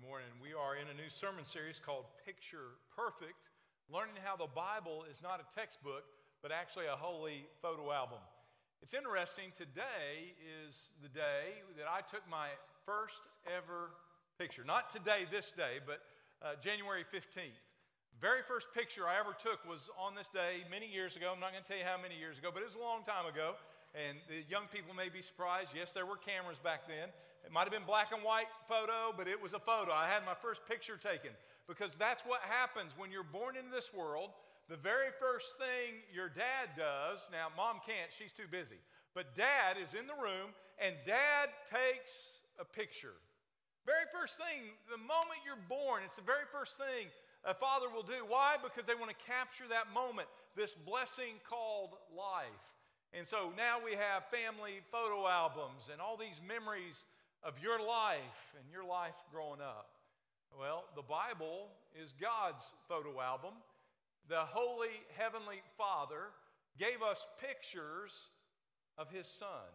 good morning. We are in a new sermon series called Picture Perfect, learning how the Bible is not a textbook, but actually a holy photo album. It's interesting, today is the day that I took my first ever picture. Not today, this day, but uh, January 15th. Very first picture I ever took was on this day many years ago. I'm not going to tell you how many years ago, but it was a long time ago. And the young people may be surprised. Yes, there were cameras back then. It might have been black and white photo, but it was a photo. I had my first picture taken because that's what happens when you're born into this world. The very first thing your dad does, now mom can't, she's too busy, but dad is in the room and dad takes a picture. Very first thing, the moment you're born, it's the very first thing a father will do. Why? Because they want to capture that moment, this blessing called life. And so now we have family photo albums and all these memories of your life and your life growing up? Well, the Bible is God's photo album. The Holy Heavenly Father gave us pictures of His Son.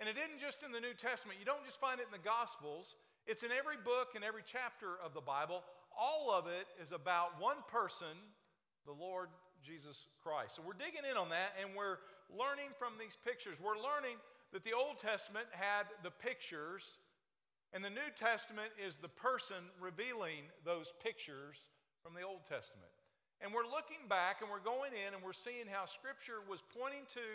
And it isn't just in the New Testament, you don't just find it in the Gospels, it's in every book and every chapter of the Bible. All of it is about one person, the Lord Jesus Christ. So we're digging in on that and we're learning from these pictures. We're learning that the Old Testament had the pictures, and the New Testament is the person revealing those pictures from the Old Testament. And we're looking back and we're going in and we're seeing how Scripture was pointing to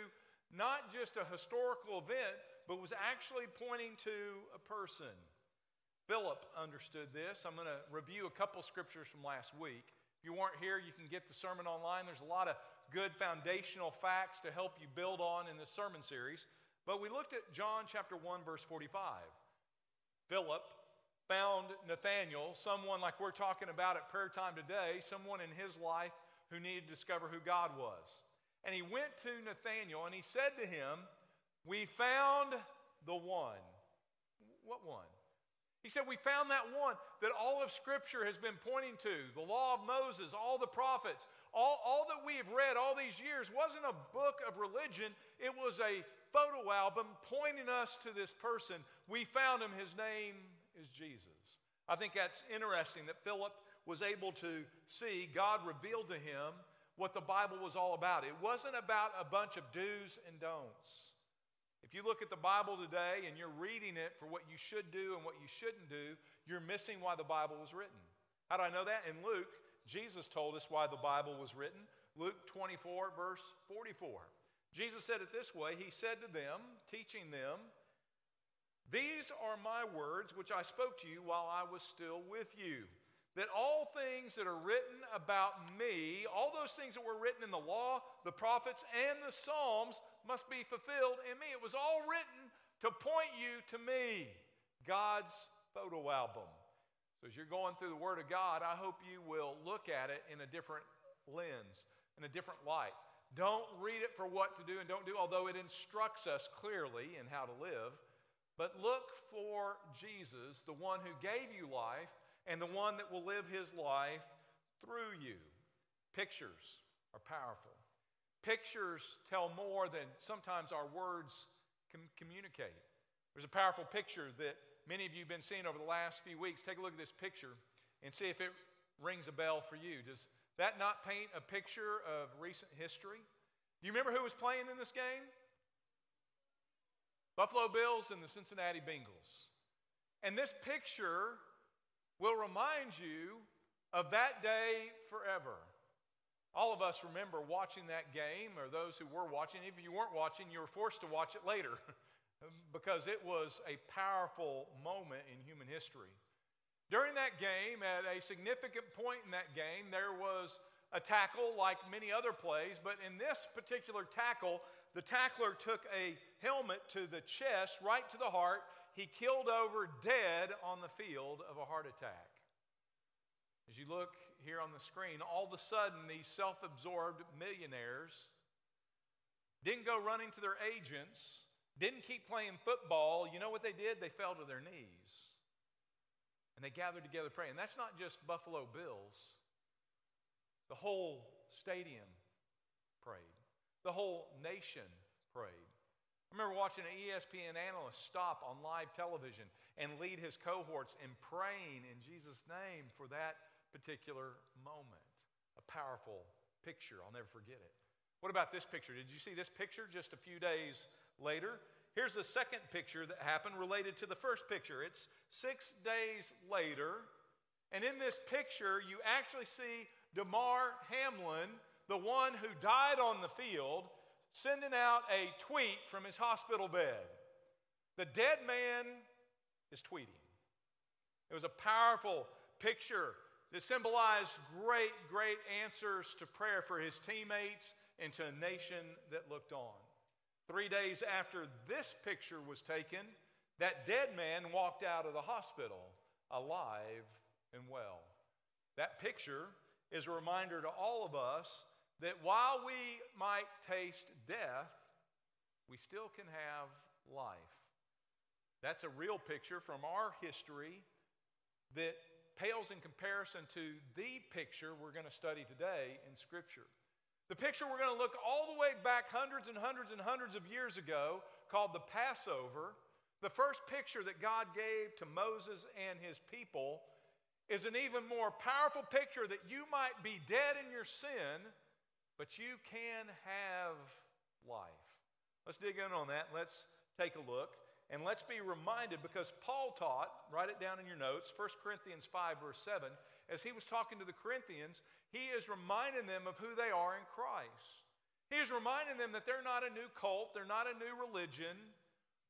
not just a historical event, but was actually pointing to a person. Philip understood this. I'm going to review a couple scriptures from last week. If you weren't here, you can get the sermon online. There's a lot of good foundational facts to help you build on in this sermon series. But we looked at John chapter 1, verse 45. Philip found Nathanael, someone like we're talking about at prayer time today, someone in his life who needed to discover who God was. And he went to Nathanael and he said to him, We found the one. What one? He said, We found that one that all of Scripture has been pointing to the law of Moses, all the prophets, all, all that we have read all these years wasn't a book of religion, it was a photo album pointing us to this person. We found him, his name is Jesus. I think that's interesting that Philip was able to see, God revealed to him what the Bible was all about. It wasn't about a bunch of do's and don'ts. If you look at the Bible today and you're reading it for what you should do and what you shouldn't do, you're missing why the Bible was written. How do I know that? In Luke, Jesus told us why the Bible was written. Luke 24, verse 44. Jesus said it this way He said to them, teaching them, These are my words which I spoke to you while I was still with you. That all things that are written about me, all those things that were written in the law, the prophets, and the Psalms must be fulfilled in me. It was all written to point you to me, God's photo album. So as you're going through the Word of God, I hope you will look at it in a different lens, in a different light. Don't read it for what to do and don't do, although it instructs us clearly in how to live. But look for Jesus, the one who gave you life and the one that will live his life through you. Pictures are powerful. Pictures tell more than sometimes our words can communicate. There's a powerful picture that many of you have been seeing over the last few weeks. Take a look at this picture and see if it rings a bell for you. Does that not paint a picture of recent history? Do you remember who was playing in this game? Buffalo Bills and the Cincinnati Bengals. And this picture will remind you of that day forever. All of us remember watching that game, or those who were watching. If you weren't watching, you were forced to watch it later because it was a powerful moment in human history. During that game, at a significant point in that game, there was a tackle like many other plays, but in this particular tackle, the tackler took a helmet to the chest, right to the heart. He killed over dead on the field of a heart attack. As you look here on the screen, all of a sudden, these self absorbed millionaires didn't go running to their agents, didn't keep playing football. You know what they did? They fell to their knees. And they gathered together praying. And that's not just Buffalo Bills. The whole stadium prayed. The whole nation prayed. I remember watching an ESPN analyst stop on live television and lead his cohorts in praying in Jesus' name for that particular moment. A powerful picture. I'll never forget it. What about this picture? Did you see this picture just a few days later? Here's the second picture that happened related to the first picture. It's six days later, and in this picture, you actually see Damar Hamlin, the one who died on the field, sending out a tweet from his hospital bed. The dead man is tweeting. It was a powerful picture that symbolized great, great answers to prayer for his teammates and to a nation that looked on. Three days after this picture was taken, that dead man walked out of the hospital alive and well. That picture is a reminder to all of us that while we might taste death, we still can have life. That's a real picture from our history that pales in comparison to the picture we're going to study today in Scripture. The picture we're going to look all the way back hundreds and hundreds and hundreds of years ago, called the Passover, the first picture that God gave to Moses and his people, is an even more powerful picture that you might be dead in your sin, but you can have life. Let's dig in on that. Let's take a look. And let's be reminded because Paul taught, write it down in your notes, 1 Corinthians 5, verse 7, as he was talking to the Corinthians, he is reminding them of who they are in Christ. He is reminding them that they're not a new cult, they're not a new religion,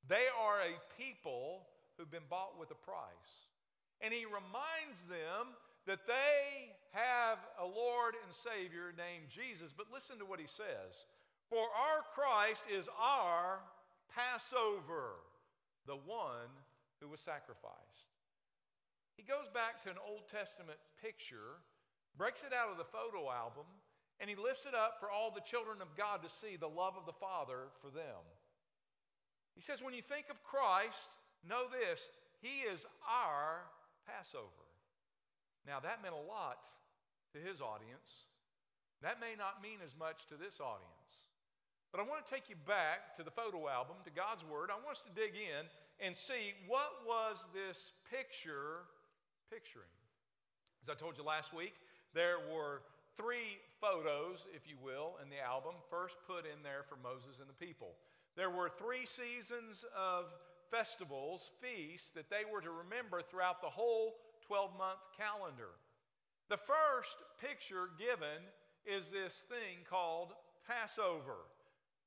they are a people who've been bought with a price. And he reminds them that they have a Lord and Savior named Jesus. But listen to what he says For our Christ is our Passover the one who was sacrificed. He goes back to an Old Testament picture, breaks it out of the photo album, and he lifts it up for all the children of God to see the love of the Father for them. He says, when you think of Christ, know this He is our Passover. Now, that meant a lot to his audience. That may not mean as much to this audience. But I want to take you back to the photo album, to God's Word. I want us to dig in and see what was this picture picturing. As I told you last week, there were three photos, if you will, in the album, first put in there for Moses and the people. There were three seasons of festivals, feasts, that they were to remember throughout the whole 12 month calendar. The first picture given is this thing called Passover.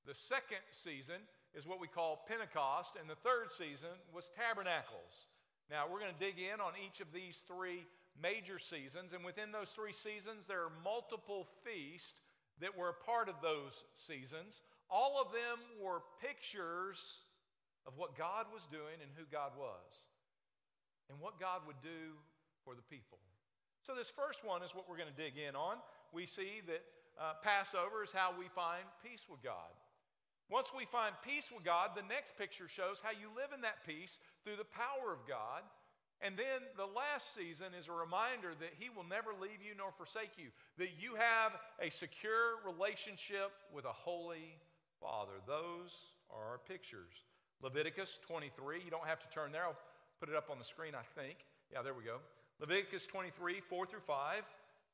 The second season is what we call Pentecost, and the third season was Tabernacles. Now, we're going to dig in on each of these three major seasons, and within those three seasons, there are multiple feasts that were a part of those seasons. All of them were pictures of what God was doing and who God was, and what God would do for the people. So, this first one is what we're going to dig in on. We see that uh, Passover is how we find peace with God. Once we find peace with God, the next picture shows how you live in that peace through the power of God. And then the last season is a reminder that He will never leave you nor forsake you, that you have a secure relationship with a holy Father. Those are our pictures. Leviticus 23, you don't have to turn there. I'll put it up on the screen, I think. Yeah, there we go. Leviticus 23, 4 through 5.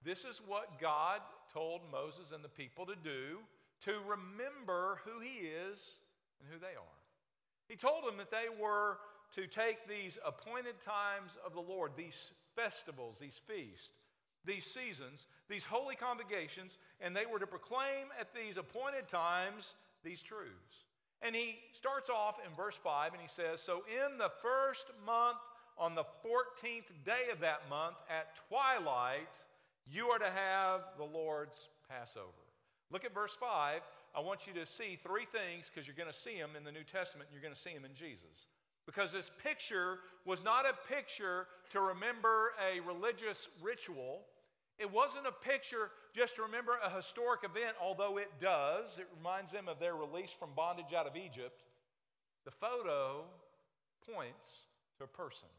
This is what God told Moses and the people to do to remember who he is and who they are. He told them that they were to take these appointed times of the Lord, these festivals, these feasts, these seasons, these holy congregations, and they were to proclaim at these appointed times these truths. And he starts off in verse 5 and he says, So in the first month, on the 14th day of that month, at twilight, you are to have the Lord's Passover. Look at verse 5. I want you to see three things because you're going to see them in the New Testament and you're going to see them in Jesus. Because this picture was not a picture to remember a religious ritual. It wasn't a picture just to remember a historic event, although it does. It reminds them of their release from bondage out of Egypt. The photo points to a person.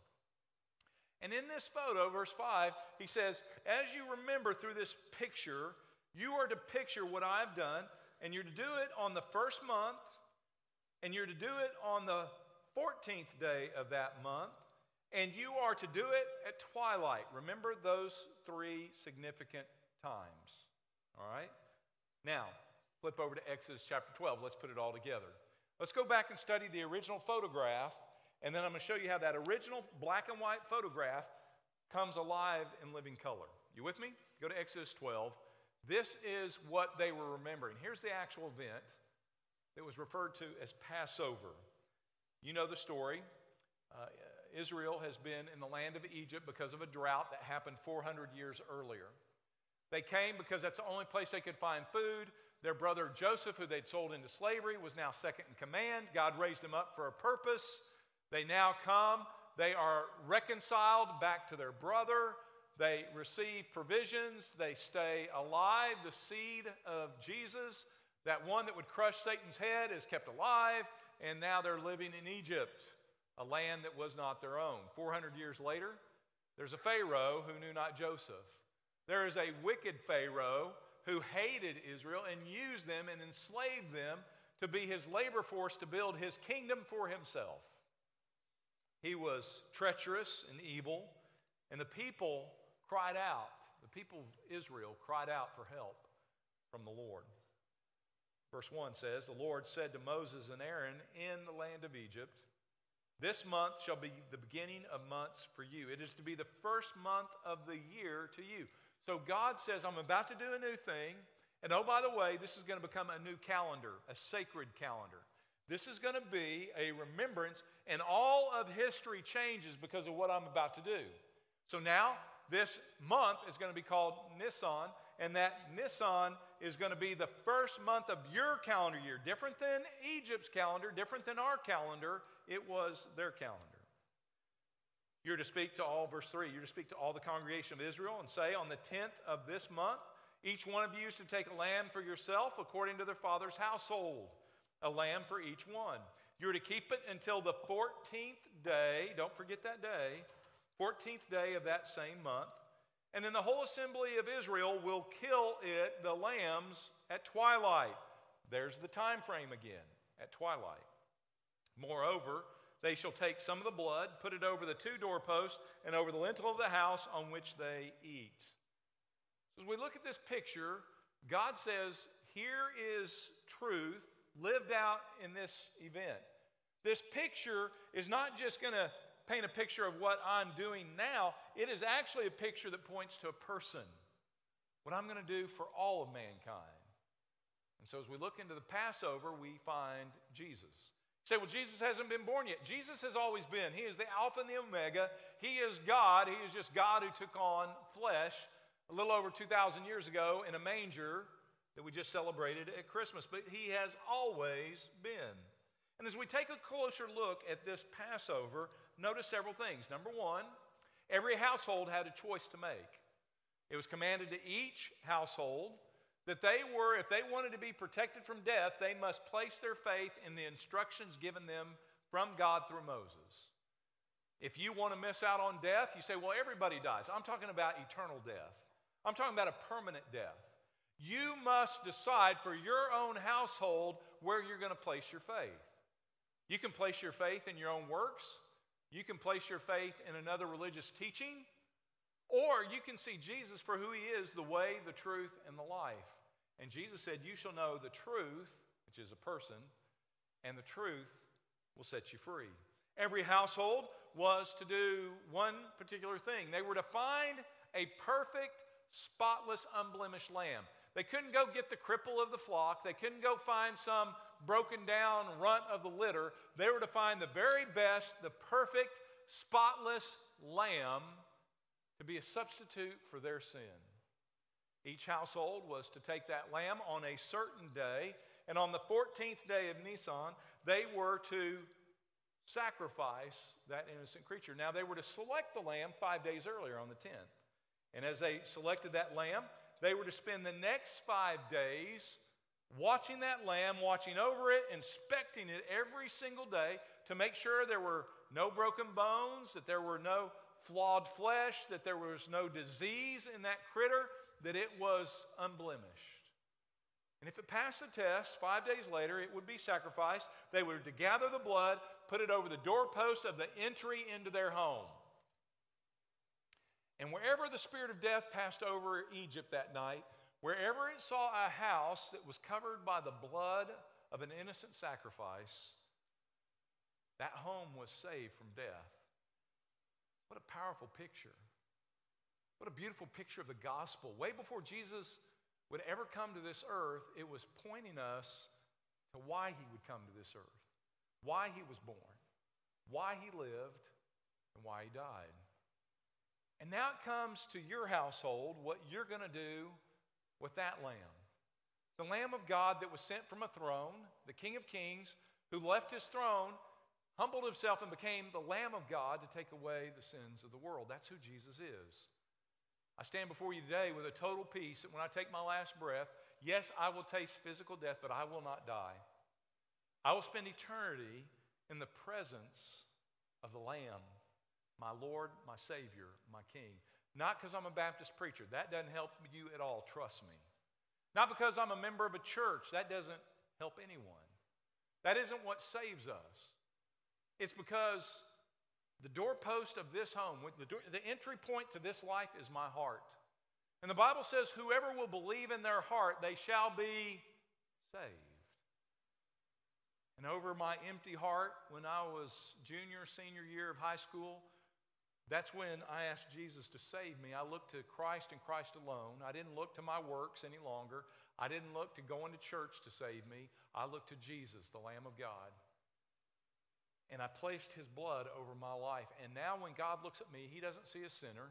And in this photo, verse 5, he says, As you remember through this picture, you are to picture what I've done, and you're to do it on the first month, And you're to do it on the 14th day of that month, and you are to do it at twilight. Remember those three significant times. All right? Now, flip over to Exodus chapter 12. Let's put it all together. Let's go back and study the original photograph, and then I'm going to show you how that original black and white photograph comes alive in living color. You with me? Go to Exodus 12. This is what they were remembering. Here's the actual event that was referred to as Passover. You know the story. Uh, Israel has been in the land of Egypt because of a drought that happened 400 years earlier. They came because that's the only place they could find food. Their brother Joseph, who they'd sold into slavery, was now second in command. God raised him up for a purpose. They now come. They are reconciled back to their brother. They receive provisions. They stay alive. The seed of Jesus, that one that would crush Satan's head, is kept alive. And now they're living in Egypt, a land that was not their own. 400 years later, there's a Pharaoh who knew not Joseph. There is a wicked Pharaoh who hated Israel and used them and enslaved them to be his labor force to build his kingdom for himself. He was treacherous and evil, and the people cried out. The people of Israel cried out for help from the Lord. Verse 1 says, The Lord said to Moses and Aaron in the land of Egypt, This month shall be the beginning of months for you. It is to be the first month of the year to you. So God says, I'm about to do a new thing. And oh, by the way, this is going to become a new calendar, a sacred calendar. This is going to be a remembrance, and all of history changes because of what I'm about to do. So now, this month is going to be called Nisan, and that Nisan is going to be the first month of your calendar year. Different than Egypt's calendar, different than our calendar. It was their calendar. You're to speak to all, verse 3, you're to speak to all the congregation of Israel and say, On the 10th of this month, each one of you is to take a lamb for yourself according to their father's household, a lamb for each one. You're to keep it until the 14th day, don't forget that day, 14th day of that same month. And then the whole assembly of Israel will kill it, the lambs, at twilight. There's the time frame again, at twilight. Moreover, they shall take some of the blood, put it over the two doorposts, and over the lintel of the house on which they eat. So as we look at this picture, God says, here is truth lived out in this event. This picture is not just going to paint a picture of what I'm doing now, it is actually a picture that points to a person, what I'm going to do for all of mankind. And so as we look into the Passover, we find Jesus say, well, Jesus hasn't been born yet. Jesus has always been. He is the Alpha and the Omega. He is God. He is just God who took on flesh a little over 2,000 years ago in a manger that we just celebrated at Christmas. But He has always been. And as we take a closer look at this Passover, notice several things. Number one, every household had a choice to make. It was commanded to each household that they were, if they wanted to be protected from death, they must place their faith in the instructions given them from God through Moses. If you want to miss out on death, you say, well, everybody dies. I'm talking about eternal death, I'm talking about a permanent death. You must decide for your own household where you're going to place your faith. You can place your faith in your own works. You can place your faith in another religious teaching. Or you can see Jesus for who he is the way, the truth, and the life. And Jesus said, You shall know the truth, which is a person, and the truth will set you free. Every household was to do one particular thing. They were to find a perfect, spotless, unblemished lamb. They couldn't go get the cripple of the flock. They couldn't go find some broken down runt of the litter. They were to find the very best, the perfect, spotless lamb to be a substitute for their sin. Each household was to take that lamb on a certain day, and on the 14th day of Nisan, they were to sacrifice that innocent creature. Now, they were to select the lamb five days earlier on the 10th. And as they selected that lamb, they were to spend the next five days watching that lamb, watching over it, inspecting it every single day to make sure there were no broken bones, that there were no flawed flesh, that there was no disease in that critter, that it was unblemished. And if it passed the test, five days later, it would be sacrificed. They were to gather the blood, put it over the doorpost of the entry into their home. And wherever the spirit of death passed over Egypt that night, wherever it saw a house that was covered by the blood of an innocent sacrifice, that home was saved from death. What a powerful picture. What a beautiful picture of the gospel. Way before Jesus would ever come to this earth, it was pointing us to why he would come to this earth, why he was born, why he lived, and why he died. And now it comes to your household what you're going to do with that lamb. The Lamb of God that was sent from a throne, the King of Kings, who left his throne, humbled himself, and became the Lamb of God to take away the sins of the world. That's who Jesus is. I stand before you today with a total peace that when I take my last breath, yes, I will taste physical death, but I will not die. I will spend eternity in the presence of the Lamb, my Lord, my Savior, my King. Not because I'm a Baptist preacher. That doesn't help you at all, trust me. Not because I'm a member of a church. That doesn't help anyone. That isn't what saves us. It's because the doorpost of this home, the, door, the entry point to this life is my heart. And the Bible says, whoever will believe in their heart, they shall be saved. And over my empty heart, when I was junior, senior year of high school, that's when I asked Jesus to save me. I looked to Christ and Christ alone. I didn't look to my works any longer. I didn't look to going to church to save me. I looked to Jesus, the Lamb of God and I placed his blood over my life. And now, when God looks at me, he doesn't see a sinner,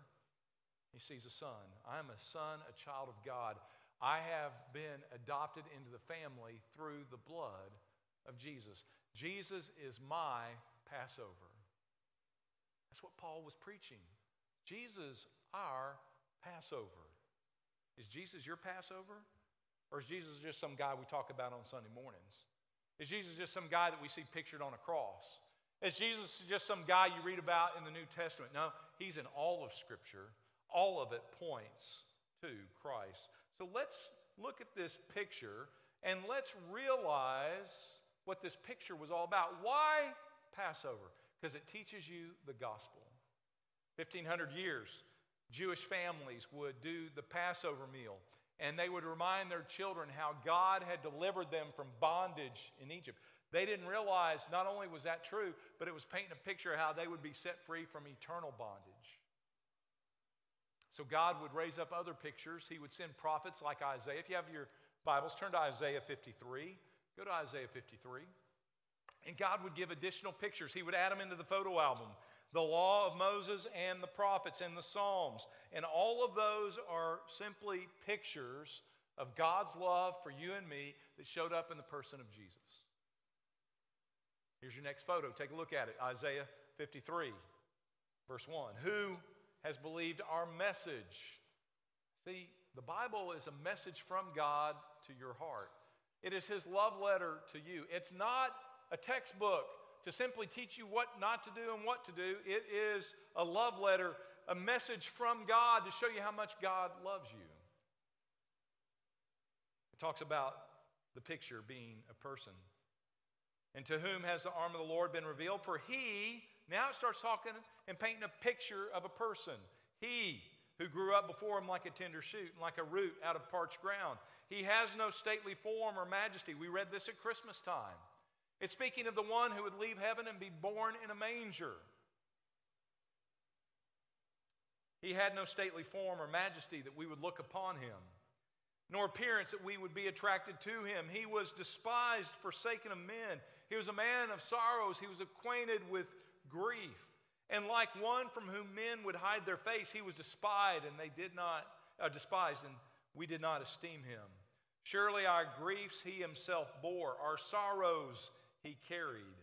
he sees a son. I'm a son, a child of God. I have been adopted into the family through the blood of Jesus. Jesus is my Passover. That's what Paul was preaching. Jesus, our Passover. Is Jesus your Passover? Or is Jesus just some guy we talk about on Sunday mornings? Is Jesus just some guy that we see pictured on a cross? Is Jesus just some guy you read about in the New Testament? No, he's in all of Scripture. All of it points to Christ. So let's look at this picture and let's realize what this picture was all about. Why Passover? Because it teaches you the gospel. 1500 years, Jewish families would do the Passover meal and they would remind their children how God had delivered them from bondage in Egypt. They didn't realize not only was that true, but it was painting a picture of how they would be set free from eternal bondage. So God would raise up other pictures. He would send prophets like Isaiah. If you have your Bibles, turn to Isaiah 53. Go to Isaiah 53. And God would give additional pictures. He would add them into the photo album the law of Moses and the prophets and the Psalms. And all of those are simply pictures of God's love for you and me that showed up in the person of Jesus. Here's your next photo. Take a look at it Isaiah 53, verse 1. Who has believed our message? See, the Bible is a message from God to your heart. It is His love letter to you. It's not a textbook to simply teach you what not to do and what to do. It is a love letter, a message from God to show you how much God loves you. It talks about the picture being a person. And to whom has the arm of the Lord been revealed? For he, now it starts talking and painting a picture of a person. He who grew up before him like a tender shoot and like a root out of parched ground. He has no stately form or majesty. We read this at Christmas time. It's speaking of the one who would leave heaven and be born in a manger. He had no stately form or majesty that we would look upon him nor appearance that we would be attracted to him. He was despised, forsaken of men. He was a man of sorrows. He was acquainted with grief. And like one from whom men would hide their face, he was despised, and they did not uh, and we did not esteem him. Surely our griefs he himself bore, our sorrows he carried.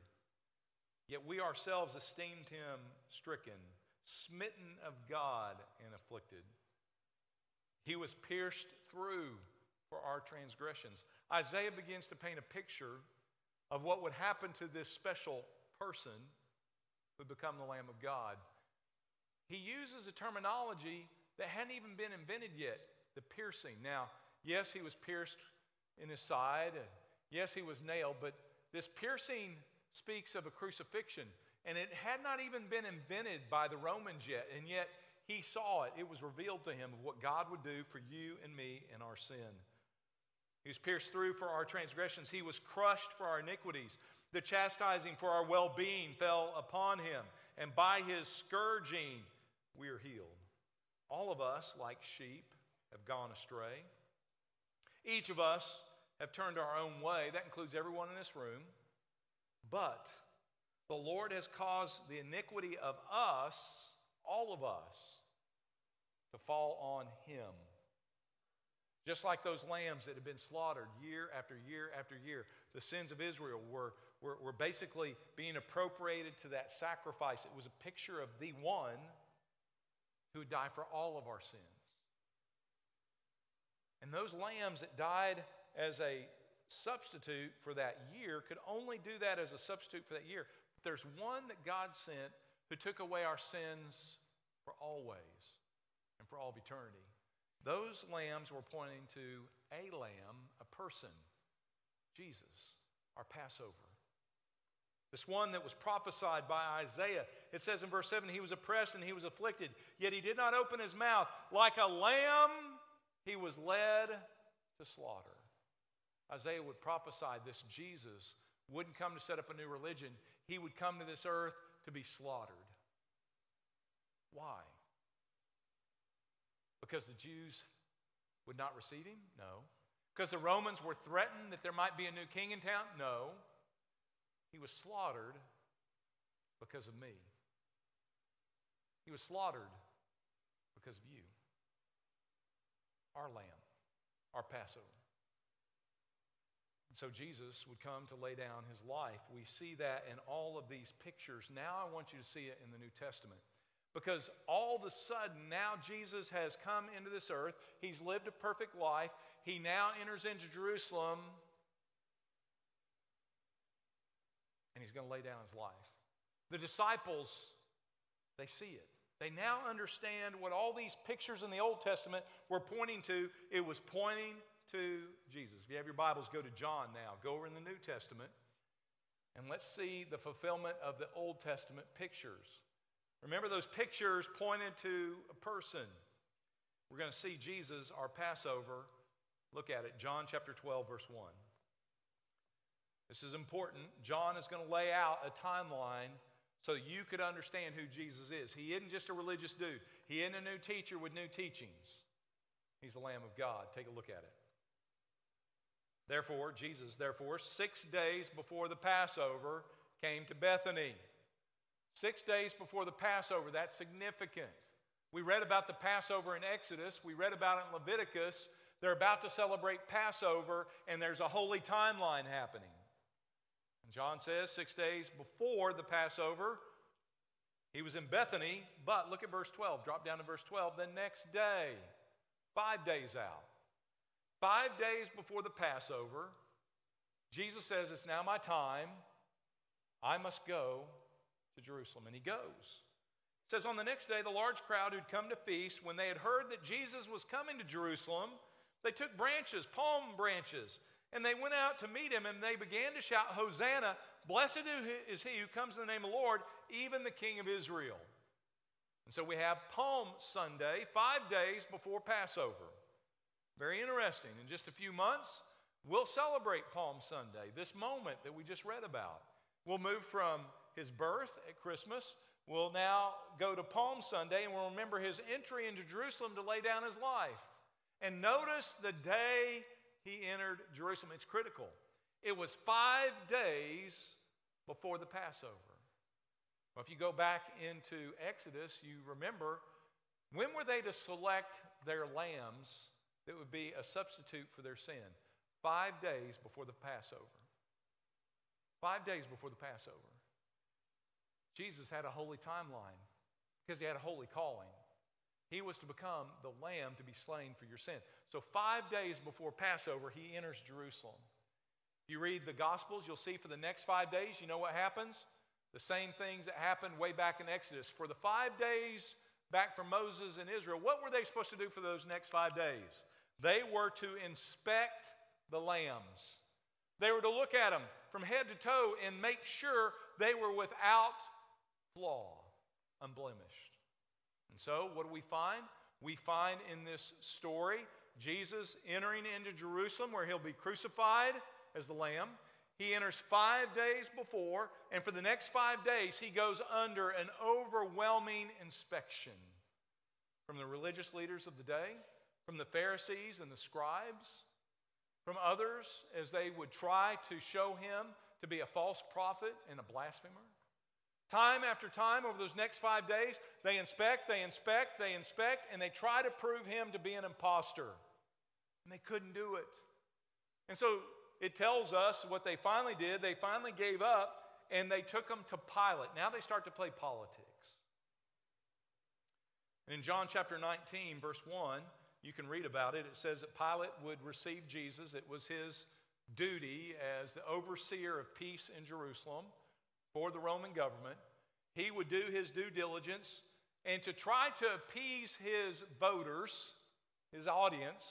Yet we ourselves esteemed him stricken, smitten of God, and afflicted. He was pierced through for our transgressions. Isaiah begins to paint a picture of what would happen to this special person who would become the Lamb of God. He uses a terminology that hadn't even been invented yet the piercing. Now, yes, he was pierced in his side. Yes, he was nailed, but this piercing speaks of a crucifixion. And it had not even been invented by the Romans yet. And yet he saw it. It was revealed to him of what God would do for you and me in our sin. He was pierced through for our transgressions, he was crushed for our iniquities. The chastising for our well being fell upon him, and by his scourging we are healed. All of us, like sheep, have gone astray. Each of us have turned our own way. That includes everyone in this room. But the Lord has caused the iniquity of us, all of us, to fall on him. Just like those lambs that had been slaughtered year after year after year, the sins of Israel were, were, were basically being appropriated to that sacrifice. It was a picture of the one who would die for all of our sins. And those lambs that died as a substitute for that year could only do that as a substitute for that year. But there's one that God sent who took away our sins for always and for all of eternity. Those lambs were pointing to a lamb, a person, Jesus, our Passover. This one that was prophesied by Isaiah. It says in verse 7 he was oppressed and he was afflicted, yet he did not open his mouth. Like a lamb, he was led to slaughter. Isaiah would prophesy this Jesus wouldn't come to set up a new religion, he would come to this earth to be slaughtered. Why? Because the Jews would not receive him? No. Because the Romans were threatened that there might be a new king in town? No. He was slaughtered because of me. He was slaughtered because of you. Our lamb, our Passover. So Jesus would come to lay down his life. We see that in all of these pictures. Now I want you to see it in the New Testament. Because all of a sudden, now Jesus has come into this earth. He's lived a perfect life. He now enters into Jerusalem. And he's going to lay down his life. The disciples, they see it. They now understand what all these pictures in the Old Testament were pointing to. It was pointing to Jesus. If you have your Bibles, go to John now. Go over in the New Testament and let's see the fulfillment of the Old Testament pictures. Remember, those pictures pointed to a person. We're going to see Jesus, our Passover. Look at it, John chapter 12, verse 1. This is important. John is going to lay out a timeline so you could understand who Jesus is. He isn't just a religious dude, he isn't a new teacher with new teachings. He's the Lamb of God. Take a look at it. Therefore, Jesus, therefore, six days before the Passover, came to Bethany. Six days before the Passover, that's significant. We read about the Passover in Exodus, we read about it in Leviticus. They're about to celebrate Passover, and there's a holy timeline happening. And John says, six days before the Passover, he was in Bethany, but look at verse 12. Drop down to verse 12. The next day, five days out, Five days before the Passover, Jesus says, It's now my time. I must go to Jerusalem. And he goes. It says, On the next day, the large crowd who'd come to feast, when they had heard that Jesus was coming to Jerusalem, they took branches, palm branches, and they went out to meet him, and they began to shout, Hosanna! Blessed is he who comes in the name of the Lord, even the King of Israel. And so we have Palm Sunday, five days before Passover. Very interesting. In just a few months, we'll celebrate Palm Sunday, this moment that we just read about. We'll move from his birth at Christmas. We'll now go to Palm Sunday and we'll remember his entry into Jerusalem to lay down his life. And notice the day he entered Jerusalem. It's critical. It was five days before the Passover. Well, if you go back into Exodus, you remember when were they to select their lambs that would be a substitute for their sin five days before the Passover. Five days before the Passover. Jesus had a holy timeline because he had a holy calling. He was to become the lamb to be slain for your sin. So, five days before Passover, he enters Jerusalem. You read the Gospels, you'll see for the next five days, you know what happens? The same things that happened way back in Exodus. For the five days back from Moses and Israel, what were they supposed to do for those next five days? They were to inspect the lambs. They were to look at them from head to toe and make sure they were without flaw, unblemished. And so, what do we find? We find in this story Jesus entering into Jerusalem where he'll be crucified as the lamb. He enters five days before, and for the next five days, he goes under an overwhelming inspection from the religious leaders of the day, from the Pharisees and the scribes, from others as they would try to show him to be a false prophet and a blasphemer. Time after time, over those next five days, they inspect, they inspect, they inspect, and they try to prove him to be an impostor. And they couldn't do it. And so it tells us what they finally did. They finally gave up and they took him to Pilate. Now they start to play politics. And in John chapter 19, verse 1, you can read about it. It says that Pilate would receive Jesus. It was his duty as the overseer of peace in Jerusalem for the Roman government. He would do his due diligence and to try to appease his voters, his audience,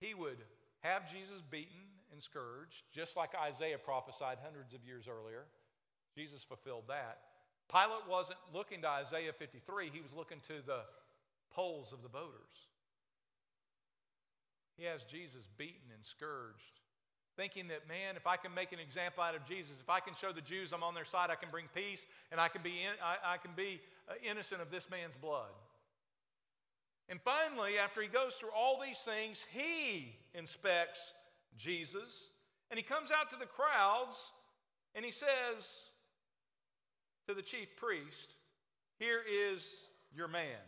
he would have Jesus beaten and scourged, just like Isaiah prophesied hundreds of years earlier. Jesus fulfilled that. Pilate wasn't looking to Isaiah 53, he was looking to the polls of the voters. He has Jesus beaten and scourged, thinking that, man, if I can make an example out of Jesus, if I can show the Jews I'm on their side, I can bring peace and I can be, in, I, I can be uh, innocent of this man's blood. And finally, after he goes through all these things, he inspects Jesus and he comes out to the crowds and he says to the chief priest, Here is your man.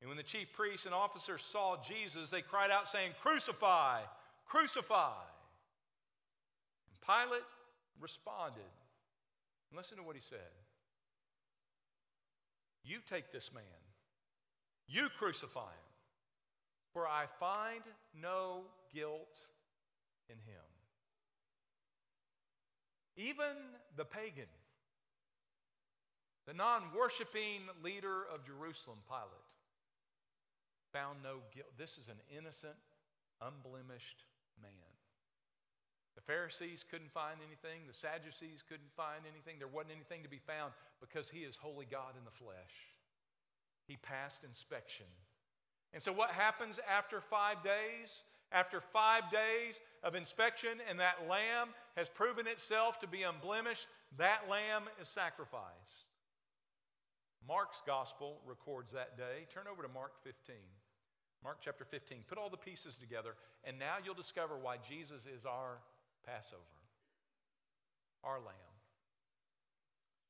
And when the chief priests and officers saw Jesus, they cried out, saying, Crucify! Crucify! And Pilate responded. Listen to what he said You take this man you crucify him, for I find no guilt in him. Even the pagan, the non worshiping leader of Jerusalem, Pilate, found no guilt. This is an innocent, unblemished man. The Pharisees couldn't find anything. The Sadducees couldn't find anything. There wasn't anything to be found because he is holy God in the flesh. He passed inspection. And so, what happens after five days? After five days of inspection, and that lamb has proven itself to be unblemished, that lamb is sacrificed. Mark's gospel records that day. Turn over to Mark 15. Mark chapter 15. Put all the pieces together, and now you'll discover why Jesus is our Passover, our lamb.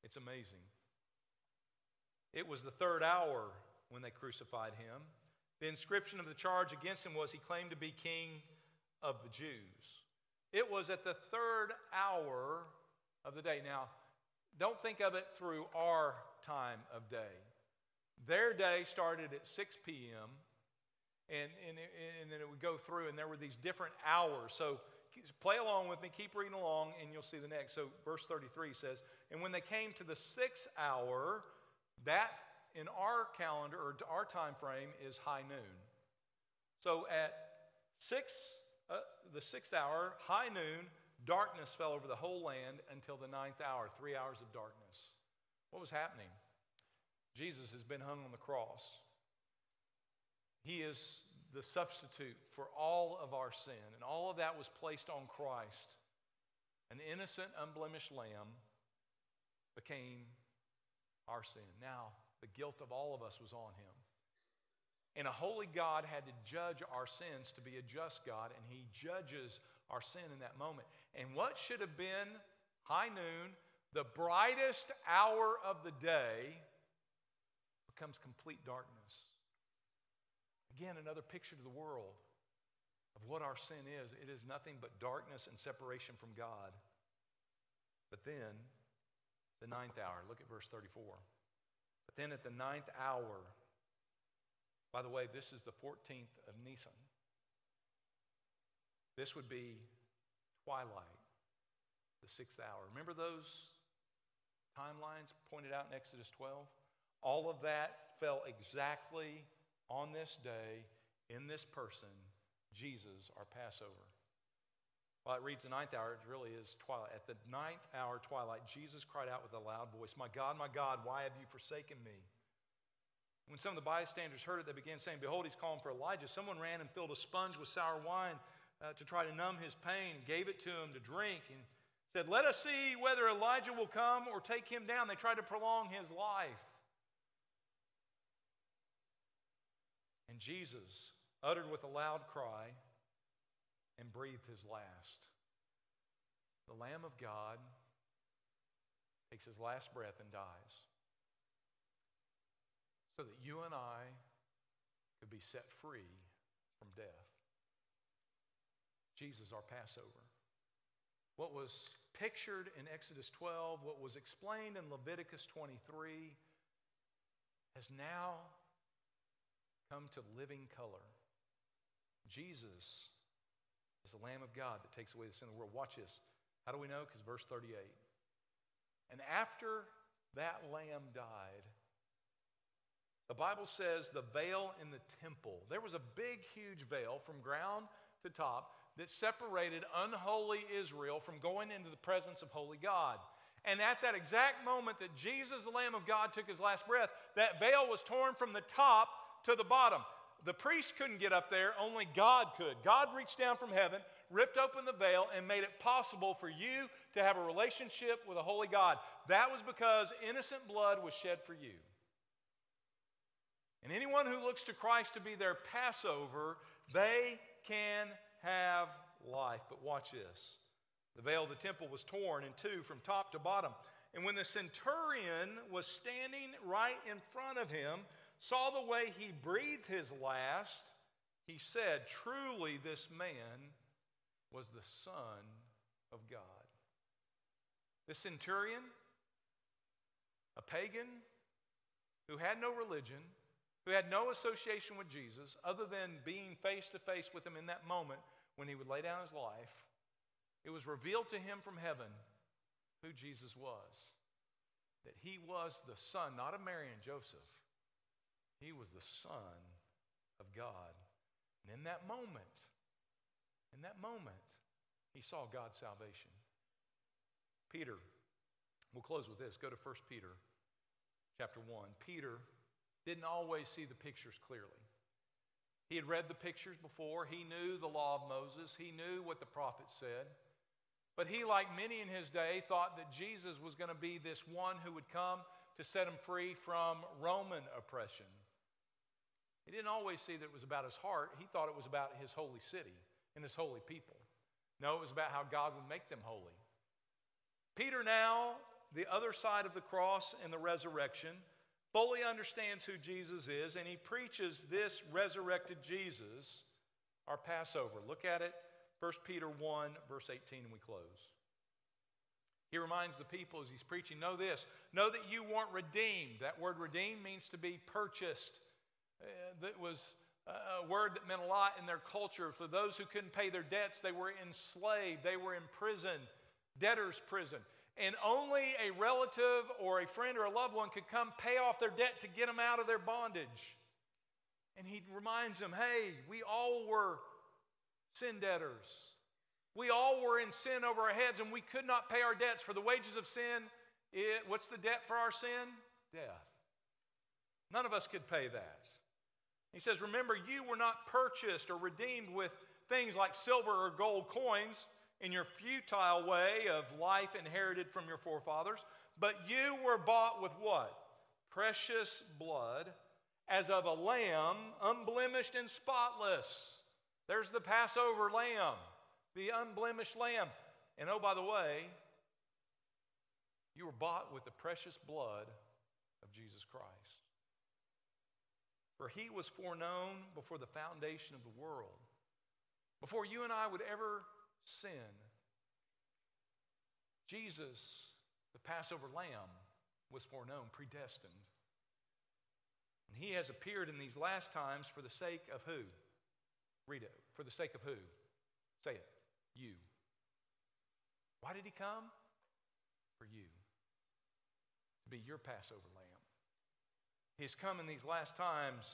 It's amazing. It was the third hour when they crucified him. The inscription of the charge against him was he claimed to be king of the Jews. It was at the third hour of the day. Now, don't think of it through our time of day. Their day started at 6 p.m., and, and, and then it would go through, and there were these different hours. So play along with me, keep reading along, and you'll see the next. So, verse 33 says, And when they came to the sixth hour, that in our calendar or our time frame is high noon. So at six, uh, the sixth hour, high noon, darkness fell over the whole land until the ninth hour, three hours of darkness. What was happening? Jesus has been hung on the cross. He is the substitute for all of our sin, and all of that was placed on Christ. An innocent, unblemished lamb became our sin. Now, the guilt of all of us was on him. And a holy God had to judge our sins to be a just God, and he judges our sin in that moment. And what should have been high noon, the brightest hour of the day, becomes complete darkness. Again, another picture to the world of what our sin is. It is nothing but darkness and separation from God. But then, the ninth hour. Look at verse 34. But then at the ninth hour, by the way, this is the 14th of Nisan. This would be twilight, the sixth hour. Remember those timelines pointed out in Exodus 12? All of that fell exactly on this day in this person, Jesus, our Passover. Well, it reads the ninth hour, it really is twilight. At the ninth hour, twilight, Jesus cried out with a loud voice, My God, my God, why have you forsaken me? When some of the bystanders heard it, they began saying, Behold, he's calling for Elijah. Someone ran and filled a sponge with sour wine uh, to try to numb his pain, gave it to him to drink, and said, Let us see whether Elijah will come or take him down. They tried to prolong his life. And Jesus uttered with a loud cry and breathed his last. The Lamb of God takes his last breath and dies so that you and I could be set free from death. Jesus, our Passover. What was pictured in Exodus 12, what was explained in Leviticus 23, has now come to living color. Jesus is the Lamb of God that takes away the sin of the world. Watch this. How do we know? Because verse 38. And after that lamb died, the Bible says the veil in the temple, there was a big, huge veil from ground to top that separated unholy Israel from going into the presence of holy God. And at that exact moment that Jesus, the Lamb of God, took his last breath, that veil was torn from the top to the bottom. The priest couldn't get up there, only God could. God reached down from heaven, ripped open the veil, and made it possible for you to have a relationship with a holy God. That was because innocent blood was shed for you. And anyone who looks to Christ to be their Passover, they can have life. But watch this the veil of the temple was torn in two from top to bottom. And when the centurion was standing right in front of him, saw the way he breathed his last, he said, Truly, this man was the Son of God. The centurion, a pagan who had no religion, who had no association with Jesus other than being face to face with him in that moment when he would lay down his life, it was revealed to him from heaven who Jesus was. That he was the son, not of Mary and Joseph, he was the Son of God. And in that moment, in that moment, he saw God's salvation. Peter, we'll close with this. Go to 1 Peter chapter 1. Peter didn't always see the pictures clearly. He had read the pictures before. He knew the law of Moses. He knew what the prophets said. But he, like many in his day, thought that Jesus was going to be this one who would come to set him free from Roman oppression. He didn't always see that it was about his heart. He thought it was about his holy city and his holy people. No, it was about how God would make them holy. Peter, now, the other side of the cross and the resurrection, fully understands who Jesus is, and he preaches this resurrected Jesus, our Passover. Look at it, 1 Peter 1, verse 18, and we close. He reminds the people as he's preaching, know this, know that you weren't redeemed. That word redeemed means to be purchased. Uh, that was a word that meant a lot in their culture. For those who couldn't pay their debts, they were enslaved, they were in prison, debtor's prison and only a relative or a friend or a loved one could come pay off their debt to get them out of their bondage. And he reminds them hey, we all were sin debtors. We all were in sin over our heads, and we could not pay our debts. For the wages of sin, it, what's the debt for our sin? Death. None of us could pay that. He says, Remember, you were not purchased or redeemed with things like silver or gold coins in your futile way of life inherited from your forefathers, but you were bought with what? Precious blood, as of a lamb, unblemished and spotless. There's the Passover lamb, the unblemished lamb. And oh, by the way, you were bought with the precious blood of Jesus Christ. For he was foreknown before the foundation of the world. Before you and I would ever sin. Jesus, the Passover lamb, was foreknown, predestined. And he has appeared in these last times for the sake of who? Read it. For the sake of who? Say it. You. Why did he come? For you. To be your Passover lamb. He's come in these last times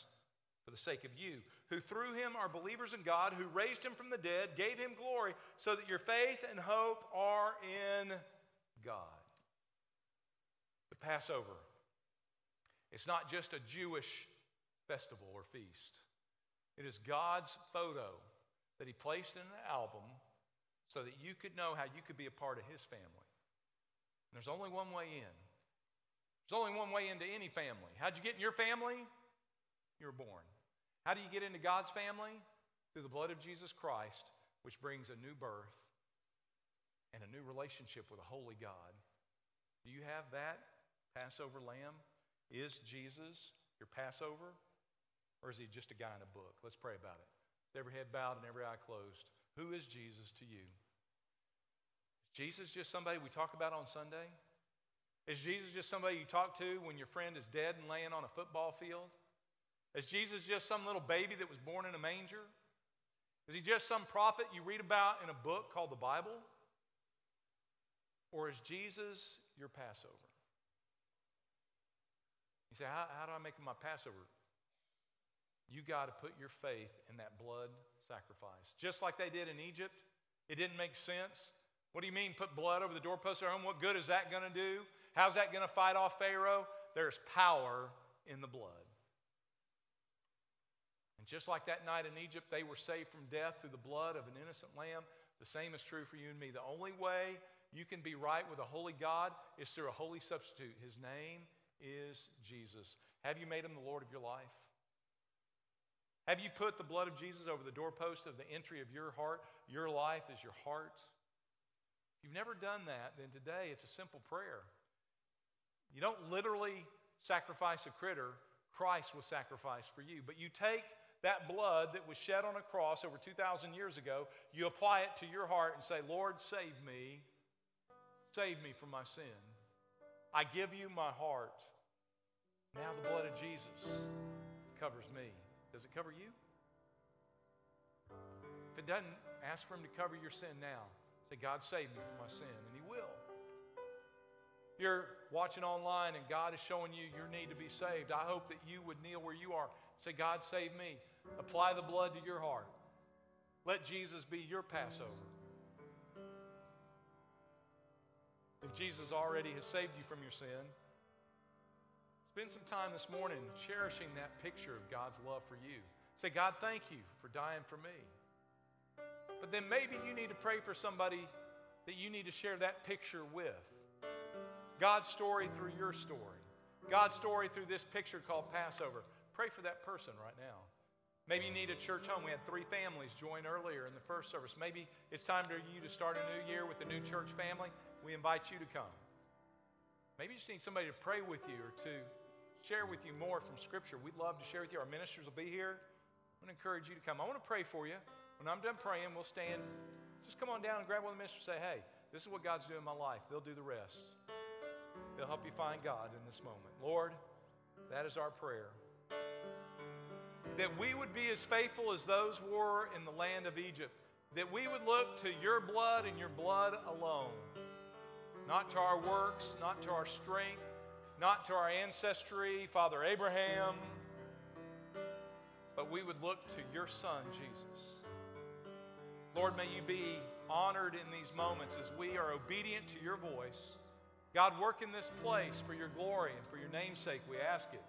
for the sake of you, who through him are believers in God, who raised him from the dead, gave him glory, so that your faith and hope are in God. The Passover. It's not just a Jewish festival or feast. It is God's photo that He placed in an album so that you could know how you could be a part of His family. And there's only one way in. There's only one way into any family. How'd you get in your family? You were born. How do you get into God's family? Through the blood of Jesus Christ, which brings a new birth and a new relationship with a holy God. Do you have that Passover lamb? Is Jesus your Passover? Or is he just a guy in a book? Let's pray about it. With every head bowed and every eye closed. Who is Jesus to you? Is Jesus just somebody we talk about on Sunday? Is Jesus just somebody you talk to when your friend is dead and laying on a football field? Is Jesus just some little baby that was born in a manger? Is he just some prophet you read about in a book called the Bible? Or is Jesus your Passover? You say, How, how do I make my Passover? You got to put your faith in that blood sacrifice. Just like they did in Egypt, it didn't make sense. What do you mean, put blood over the doorpost of home? What good is that going to do? How's that going to fight off Pharaoh? There's power in the blood. And just like that night in Egypt, they were saved from death through the blood of an innocent lamb. The same is true for you and me. The only way you can be right with a holy God is through a holy substitute. His name is Jesus. Have you made him the Lord of your life? Have you put the blood of Jesus over the doorpost of the entry of your heart? Your life is your heart. If you've never done that, then today it's a simple prayer. You don't literally sacrifice a critter, Christ was sacrificed for you. But you take that blood that was shed on a cross over 2,000 years ago, you apply it to your heart and say, Lord, save me. Save me from my sin. I give you my heart. Now the blood of Jesus covers me. Does it cover you? If it doesn't, ask for Him to cover your sin now. Say, God, save me from my sin, and He will. You're watching online and God is showing you your need to be saved. I hope that you would kneel where you are. Say, God, save me. Apply the blood to your heart. Let Jesus be your Passover. If Jesus already has saved you from your sin, spend some time this morning cherishing that picture of God's love for you. Say, God, thank you for dying for me. But then maybe you need to pray for somebody that you need to share that picture with. God's story through your story. God's story through this picture called Passover. Pray for that person right now. Maybe you need a church home. We had three families join earlier in the first service. Maybe it's time for you to start a new year with a new church family we invite you to come. Maybe you just need somebody to pray with you or to share with you more from Scripture. We'd love to share with you. Our ministers will be here. I want to encourage you to come. I want to pray for you. When I'm done praying, we'll stand. Just come on down and grab one of the ministers and say, hey, this is what God's doing in my life. They'll do the rest. They'll help you find God in this moment. Lord, that is our prayer. That we would be as faithful as those were in the land of Egypt. That we would look to your blood and your blood alone not to our works, not to our strength, not to our ancestry, Father Abraham, but we would look to your Son, Jesus. Lord, may you be honored in these moments as we are obedient to your voice. God, work in this place for your glory and for your name's sake, we ask it.